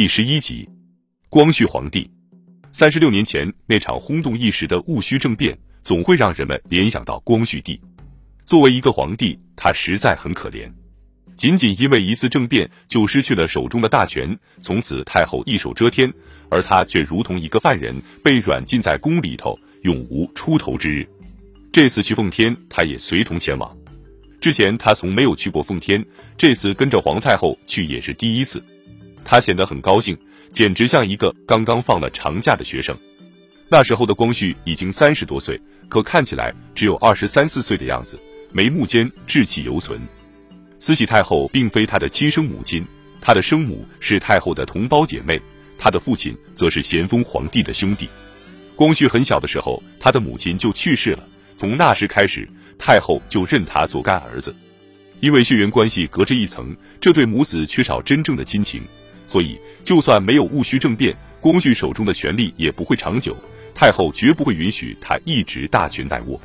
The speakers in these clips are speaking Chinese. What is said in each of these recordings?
第十一集，光绪皇帝。三十六年前那场轰动一时的戊戌政变，总会让人们联想到光绪帝。作为一个皇帝，他实在很可怜。仅仅因为一次政变，就失去了手中的大权，从此太后一手遮天，而他却如同一个犯人，被软禁在宫里头，永无出头之日。这次去奉天，他也随同前往。之前他从没有去过奉天，这次跟着皇太后去也是第一次。他显得很高兴，简直像一个刚刚放了长假的学生。那时候的光绪已经三十多岁，可看起来只有二十三四岁的样子，眉目间稚气犹存。慈禧太后并非他的亲生母亲，他的生母是太后的同胞姐妹，他的父亲则是咸丰皇帝的兄弟。光绪很小的时候，他的母亲就去世了，从那时开始，太后就认他做干儿子。因为血缘关系隔着一层，这对母子缺少真正的亲情。所以，就算没有戊戌政变，光绪手中的权力也不会长久。太后绝不会允许他一直大权在握，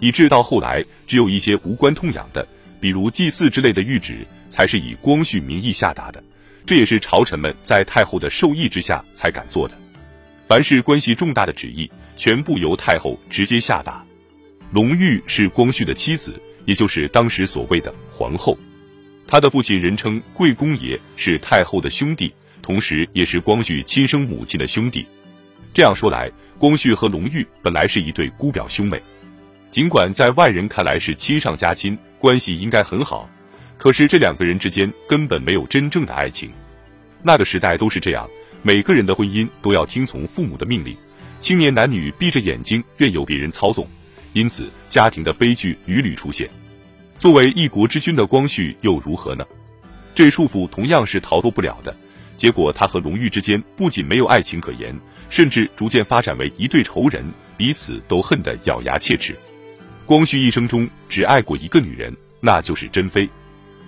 以致到后来，只有一些无关痛痒的，比如祭祀之类的谕旨，才是以光绪名义下达的。这也是朝臣们在太后的授意之下才敢做的。凡是关系重大的旨意，全部由太后直接下达。隆裕是光绪的妻子，也就是当时所谓的皇后。他的父亲人称贵公爷，是太后的兄弟，同时也是光绪亲生母亲的兄弟。这样说来，光绪和隆裕本来是一对姑表兄妹，尽管在外人看来是亲上加亲，关系应该很好，可是这两个人之间根本没有真正的爱情。那个时代都是这样，每个人的婚姻都要听从父母的命令，青年男女闭着眼睛任由别人操纵，因此家庭的悲剧屡屡出现。作为一国之君的光绪又如何呢？这束缚同样是逃脱不了的。结果，他和隆裕之间不仅没有爱情可言，甚至逐渐发展为一对仇人，彼此都恨得咬牙切齿。光绪一生中只爱过一个女人，那就是珍妃。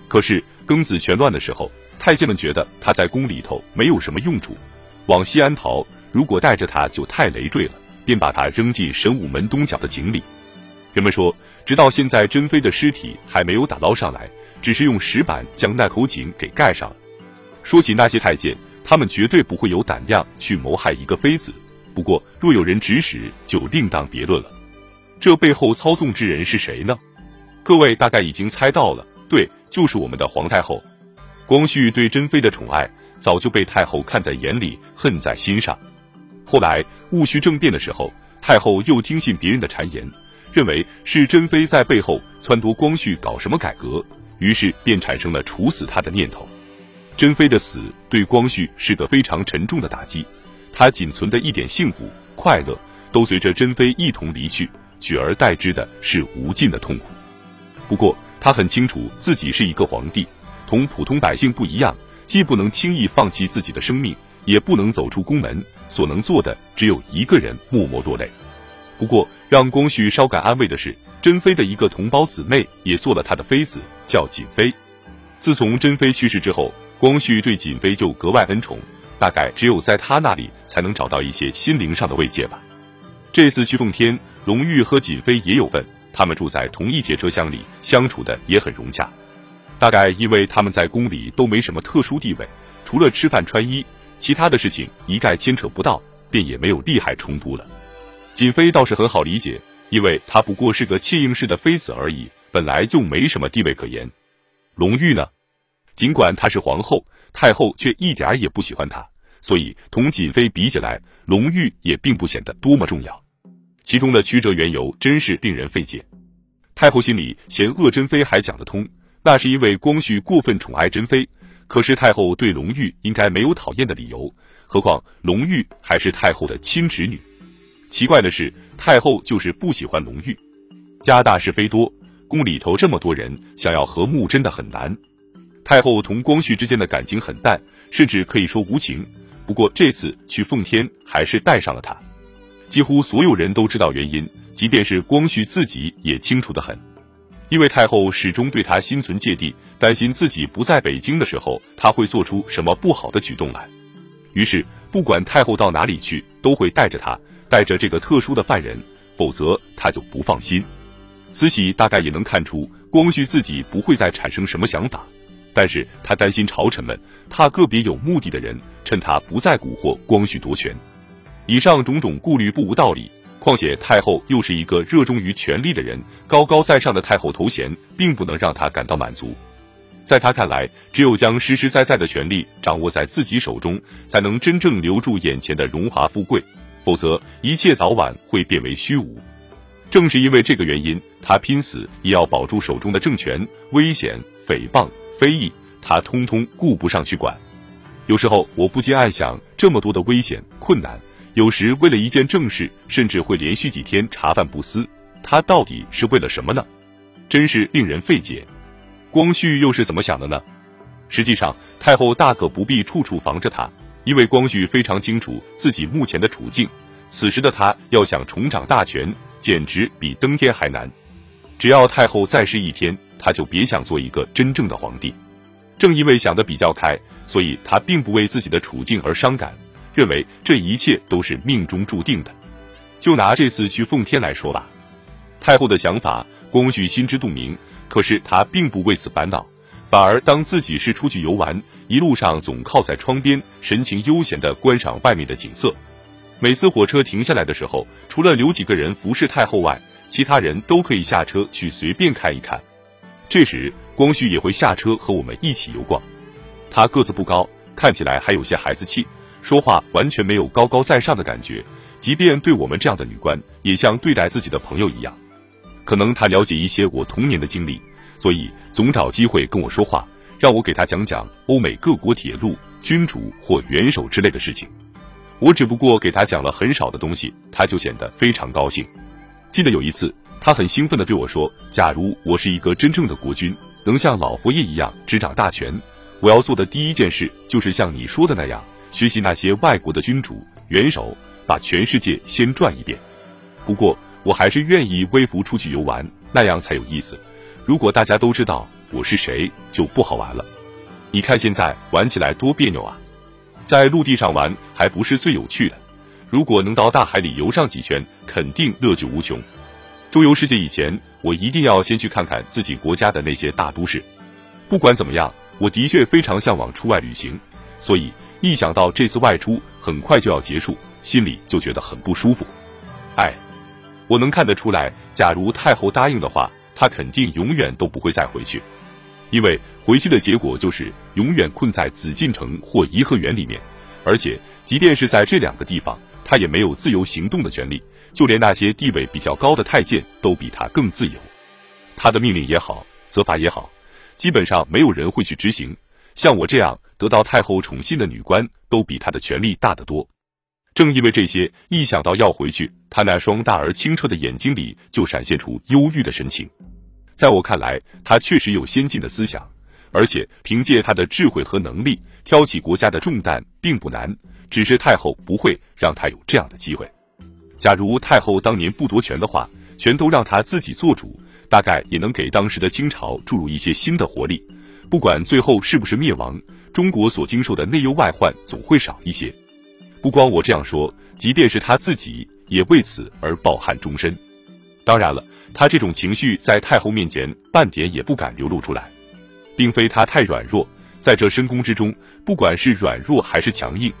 可是庚子全乱的时候，太监们觉得他在宫里头没有什么用处，往西安逃，如果带着他就太累赘了，便把他扔进神武门东角的井里。人们说。直到现在，珍妃的尸体还没有打捞上来，只是用石板将那口井给盖上了。说起那些太监，他们绝对不会有胆量去谋害一个妃子。不过，若有人指使，就另当别论了。这背后操纵之人是谁呢？各位大概已经猜到了，对，就是我们的皇太后。光绪对珍妃的宠爱早就被太后看在眼里，恨在心上。后来戊戌政变的时候，太后又听信别人的谗言。认为是珍妃在背后撺掇光绪搞什么改革，于是便产生了处死他的念头。珍妃的死对光绪是个非常沉重的打击，他仅存的一点幸福快乐都随着珍妃一同离去，取而代之的是无尽的痛苦。不过他很清楚自己是一个皇帝，同普通百姓不一样，既不能轻易放弃自己的生命，也不能走出宫门，所能做的只有一个人默默落泪。不过，让光绪稍感安慰的是，珍妃的一个同胞姊妹也做了他的妃子，叫瑾妃。自从珍妃去世之后，光绪对瑾妃就格外恩宠，大概只有在他那里才能找到一些心灵上的慰藉吧。这次去奉天，隆裕和瑾妃也有份，他们住在同一节车厢里，相处的也很融洽。大概因为他们在宫里都没什么特殊地位，除了吃饭穿衣，其他的事情一概牵扯不到，便也没有利害冲突了。瑾妃倒是很好理解，因为她不过是个妾应氏的妃子而已，本来就没什么地位可言。隆裕呢，尽管她是皇后，太后却一点也不喜欢她，所以同瑾妃比起来，隆裕也并不显得多么重要。其中的曲折缘由真是令人费解。太后心里嫌恶珍妃还讲得通，那是因为光绪过分宠爱珍妃。可是太后对隆裕应该没有讨厌的理由，何况隆裕还是太后的亲侄女。奇怪的是，太后就是不喜欢隆裕，家大是非多，宫里头这么多人，想要和睦真的很难。太后同光绪之间的感情很淡，甚至可以说无情。不过这次去奉天，还是带上了他。几乎所有人都知道原因，即便是光绪自己也清楚的很，因为太后始终对他心存芥蒂，担心自己不在北京的时候，他会做出什么不好的举动来。于是，不管太后到哪里去，都会带着他。带着这个特殊的犯人，否则他就不放心。慈禧大概也能看出光绪自己不会再产生什么想法，但是他担心朝臣们，怕个别有目的的人趁他不再蛊惑光绪夺权。以上种种顾虑不无道理。况且太后又是一个热衷于权力的人，高高在上的太后头衔并不能让他感到满足。在他看来，只有将实实在在的权力掌握在自己手中，才能真正留住眼前的荣华富贵，否则一切早晚会变为虚无。正是因为这个原因，他拼死也要保住手中的政权，危险、诽谤、非议，他通通顾不上去管。有时候，我不禁暗想，这么多的危险、困难。有时为了一件正事，甚至会连续几天茶饭不思，他到底是为了什么呢？真是令人费解。光绪又是怎么想的呢？实际上，太后大可不必处处防着他，因为光绪非常清楚自己目前的处境。此时的他要想重掌大权，简直比登天还难。只要太后在世一天，他就别想做一个真正的皇帝。正因为想得比较开，所以他并不为自己的处境而伤感。认为这一切都是命中注定的。就拿这次去奉天来说吧，太后的想法，光绪心知肚明。可是他并不为此烦恼，反而当自己是出去游玩，一路上总靠在窗边，神情悠闲地观赏外面的景色。每次火车停下来的时候，除了留几个人服侍太后外，其他人都可以下车去随便看一看。这时，光绪也会下车和我们一起游逛。他个子不高，看起来还有些孩子气。说话完全没有高高在上的感觉，即便对我们这样的女官，也像对待自己的朋友一样。可能他了解一些我童年的经历，所以总找机会跟我说话，让我给他讲讲欧美各国铁路、君主或元首之类的事情。我只不过给他讲了很少的东西，他就显得非常高兴。记得有一次，他很兴奋地对我说：“假如我是一个真正的国君，能像老佛爷一样执掌大权，我要做的第一件事就是像你说的那样。”学习那些外国的君主、元首，把全世界先转一遍。不过，我还是愿意微服出去游玩，那样才有意思。如果大家都知道我是谁，就不好玩了。你看现在玩起来多别扭啊！在陆地上玩还不是最有趣的，如果能到大海里游上几圈，肯定乐趣无穷。周游世界以前，我一定要先去看看自己国家的那些大都市。不管怎么样，我的确非常向往出外旅行，所以。一想到这次外出很快就要结束，心里就觉得很不舒服。哎，我能看得出来，假如太后答应的话，他肯定永远都不会再回去，因为回去的结果就是永远困在紫禁城或颐和园里面，而且即便是在这两个地方，他也没有自由行动的权利，就连那些地位比较高的太监都比他更自由，他的命令也好，责罚也好，基本上没有人会去执行。像我这样得到太后宠信的女官，都比她的权力大得多。正因为这些，一想到要回去，他那双大而清澈的眼睛里就闪现出忧郁的神情。在我看来，他确实有先进的思想，而且凭借他的智慧和能力，挑起国家的重担并不难。只是太后不会让他有这样的机会。假如太后当年不夺权的话，全都让他自己做主，大概也能给当时的清朝注入一些新的活力。不管最后是不是灭亡，中国所经受的内忧外患总会少一些。不光我这样说，即便是他自己也为此而抱憾终身。当然了，他这种情绪在太后面前半点也不敢流露出来，并非他太软弱，在这深宫之中，不管是软弱还是强硬，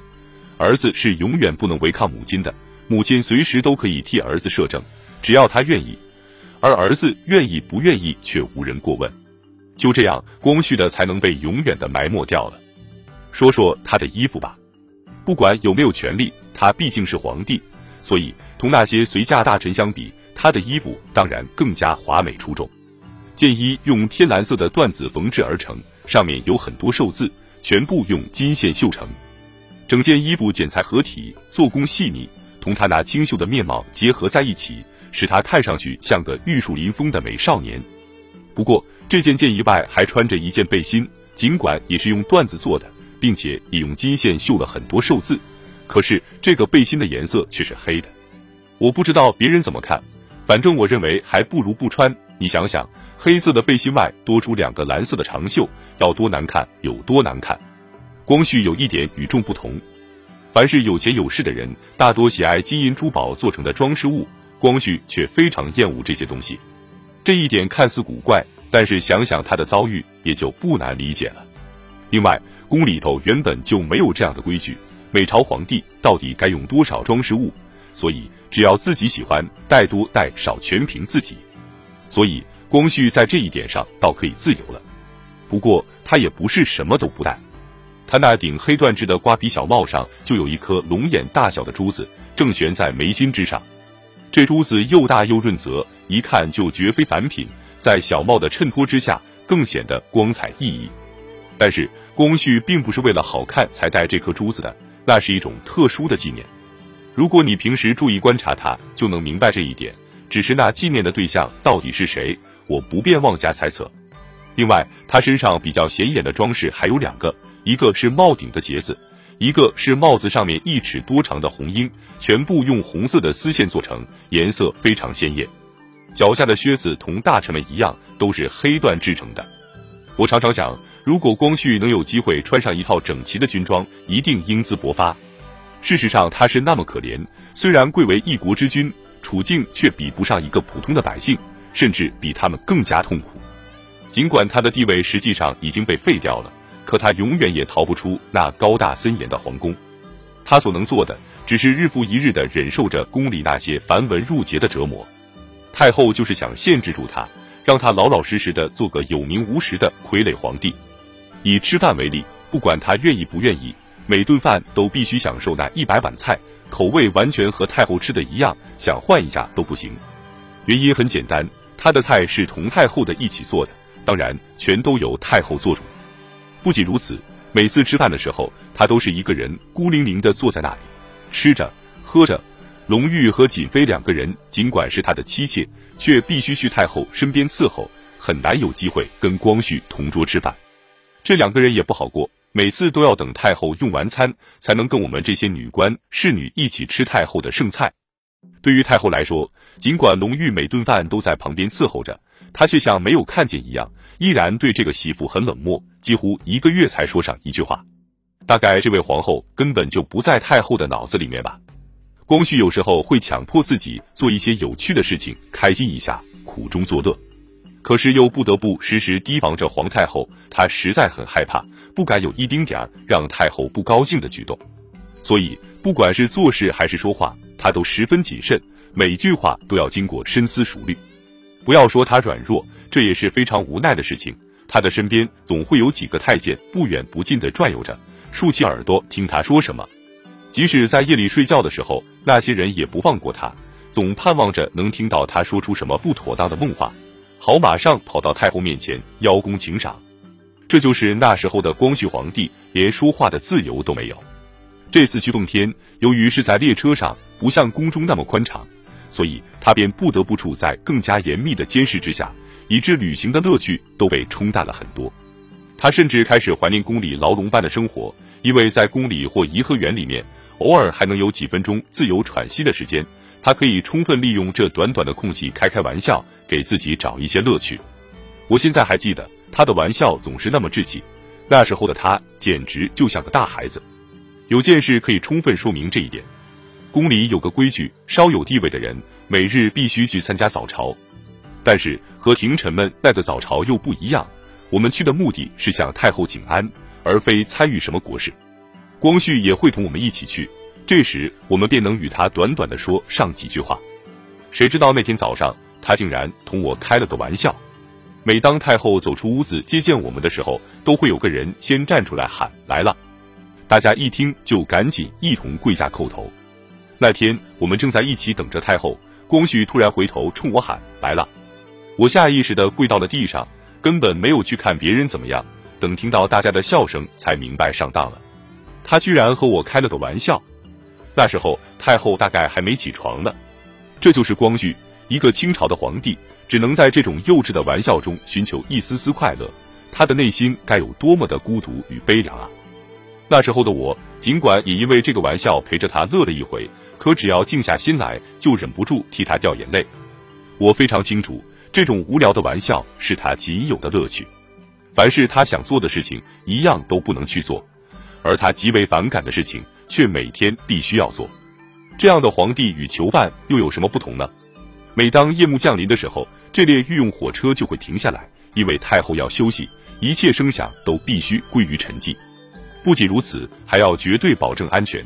儿子是永远不能违抗母亲的。母亲随时都可以替儿子摄政，只要他愿意，而儿子愿意不愿意却无人过问。就这样，光绪的才能被永远的埋没掉了。说说他的衣服吧，不管有没有权利，他毕竟是皇帝，所以同那些随驾大臣相比，他的衣服当然更加华美出众。剑衣用天蓝色的缎子缝制而成，上面有很多寿字，全部用金线绣成。整件衣服剪裁合体，做工细腻，同他那清秀的面貌结合在一起，使他看上去像个玉树临风的美少年。不过，这件剑衣外还穿着一件背心，尽管也是用缎子做的，并且也用金线绣了很多寿字，可是这个背心的颜色却是黑的。我不知道别人怎么看，反正我认为还不如不穿。你想想，黑色的背心外多出两个蓝色的长袖，要多难看有多难看。光绪有一点与众不同，凡是有钱有势的人，大多喜爱金银珠宝做成的装饰物，光绪却非常厌恶这些东西。这一点看似古怪。但是想想他的遭遇，也就不难理解了。另外，宫里头原本就没有这样的规矩，每朝皇帝到底该用多少装饰物，所以只要自己喜欢带多带少，全凭自己。所以光绪在这一点上倒可以自由了。不过他也不是什么都不带，他那顶黑缎制的瓜皮小帽上就有一颗龙眼大小的珠子，正悬在眉心之上。这珠子又大又润泽，一看就绝非凡品，在小帽的衬托之下，更显得光彩熠熠。但是光绪并不是为了好看才戴这颗珠子的，那是一种特殊的纪念。如果你平时注意观察他，就能明白这一点。只是那纪念的对象到底是谁，我不便妄加猜测。另外，他身上比较显眼的装饰还有两个，一个是帽顶的结子，一个是帽子上面一尺多长的红缨，全部用红色的丝线做成，颜色非常鲜艳。脚下的靴子同大臣们一样，都是黑缎制成的。我常常想，如果光绪能有机会穿上一套整齐的军装，一定英姿勃发。事实上，他是那么可怜，虽然贵为一国之君。处境却比不上一个普通的百姓，甚至比他们更加痛苦。尽管他的地位实际上已经被废掉了，可他永远也逃不出那高大森严的皇宫。他所能做的，只是日复一日的忍受着宫里那些繁文缛节的折磨。太后就是想限制住他，让他老老实实的做个有名无实的傀儡皇帝。以吃饭为例，不管他愿意不愿意，每顿饭都必须享受那一百碗菜。口味完全和太后吃的一样，想换一下都不行。原因很简单，他的菜是同太后的一起做的，当然全都由太后做主。不仅如此，每次吃饭的时候，他都是一个人孤零零的坐在那里，吃着喝着。隆裕和瑾妃两个人尽管是他的妻妾，却必须去太后身边伺候，很难有机会跟光绪同桌吃饭。这两个人也不好过。每次都要等太后用完餐，才能跟我们这些女官侍女一起吃太后的剩菜。对于太后来说，尽管隆裕每顿饭都在旁边伺候着，她却像没有看见一样，依然对这个媳妇很冷漠，几乎一个月才说上一句话。大概这位皇后根本就不在太后的脑子里面吧。光绪有时候会强迫自己做一些有趣的事情，开心一下，苦中作乐。可是又不得不时时提防着皇太后，他实在很害怕，不敢有一丁点儿让太后不高兴的举动，所以不管是做事还是说话，他都十分谨慎，每句话都要经过深思熟虑。不要说他软弱，这也是非常无奈的事情。他的身边总会有几个太监不远不近的转悠着，竖起耳朵听他说什么。即使在夜里睡觉的时候，那些人也不放过他，总盼望着能听到他说出什么不妥当的梦话。好，马上跑到太后面前邀功请赏，这就是那时候的光绪皇帝，连说话的自由都没有。这次去奉天，由于是在列车上，不像宫中那么宽敞，所以他便不得不处在更加严密的监视之下，以致旅行的乐趣都被冲淡了很多。他甚至开始怀念宫里牢笼般的生活，因为在宫里或颐和园里面，偶尔还能有几分钟自由喘息的时间。他可以充分利用这短短的空隙开开玩笑，给自己找一些乐趣。我现在还记得他的玩笑总是那么稚气，那时候的他简直就像个大孩子。有件事可以充分说明这一点：宫里有个规矩，稍有地位的人每日必须去参加早朝。但是和廷臣们那个早朝又不一样，我们去的目的是向太后请安，而非参与什么国事。光绪也会同我们一起去。这时，我们便能与他短短的说上几句话。谁知道那天早上，他竟然同我开了个玩笑。每当太后走出屋子接见我们的时候，都会有个人先站出来喊来了，大家一听就赶紧一同跪下叩头。那天我们正在一起等着太后，光绪突然回头冲我喊来了，我下意识的跪到了地上，根本没有去看别人怎么样。等听到大家的笑声，才明白上当了，他居然和我开了个玩笑。那时候太后大概还没起床呢，这就是光绪，一个清朝的皇帝，只能在这种幼稚的玩笑中寻求一丝丝快乐，他的内心该有多么的孤独与悲凉啊！那时候的我，尽管也因为这个玩笑陪着他乐了一回，可只要静下心来，就忍不住替他掉眼泪。我非常清楚，这种无聊的玩笑是他仅有的乐趣，凡是他想做的事情，一样都不能去做，而他极为反感的事情。却每天必须要做，这样的皇帝与囚犯又有什么不同呢？每当夜幕降临的时候，这列御用火车就会停下来，因为太后要休息，一切声响都必须归于沉寂。不仅如此，还要绝对保证安全。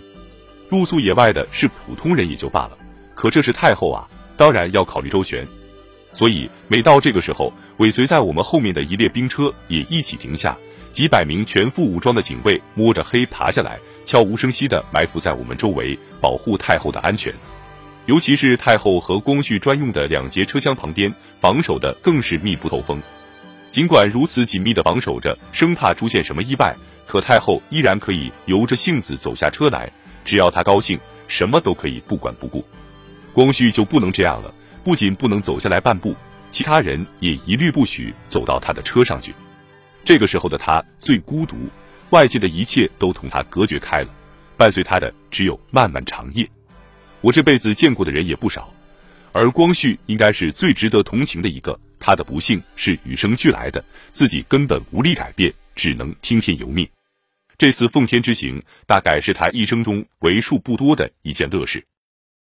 露宿野外的是普通人也就罢了，可这是太后啊，当然要考虑周全。所以每到这个时候，尾随在我们后面的一列兵车也一起停下，几百名全副武装的警卫摸着黑爬下来，悄无声息地埋伏在我们周围，保护太后的安全。尤其是太后和光绪专用的两节车厢旁边，防守的更是密不透风。尽管如此紧密的防守着，生怕出现什么意外，可太后依然可以由着性子走下车来。只要她高兴，什么都可以不管不顾。光绪就不能这样了，不仅不能走下来半步，其他人也一律不许走到他的车上去。这个时候的他最孤独，外界的一切都同他隔绝开了，伴随他的只有漫漫长夜。我这辈子见过的人也不少，而光绪应该是最值得同情的一个。他的不幸是与生俱来的，自己根本无力改变，只能听天由命。这次奉天之行，大概是他一生中为数不多的一件乐事。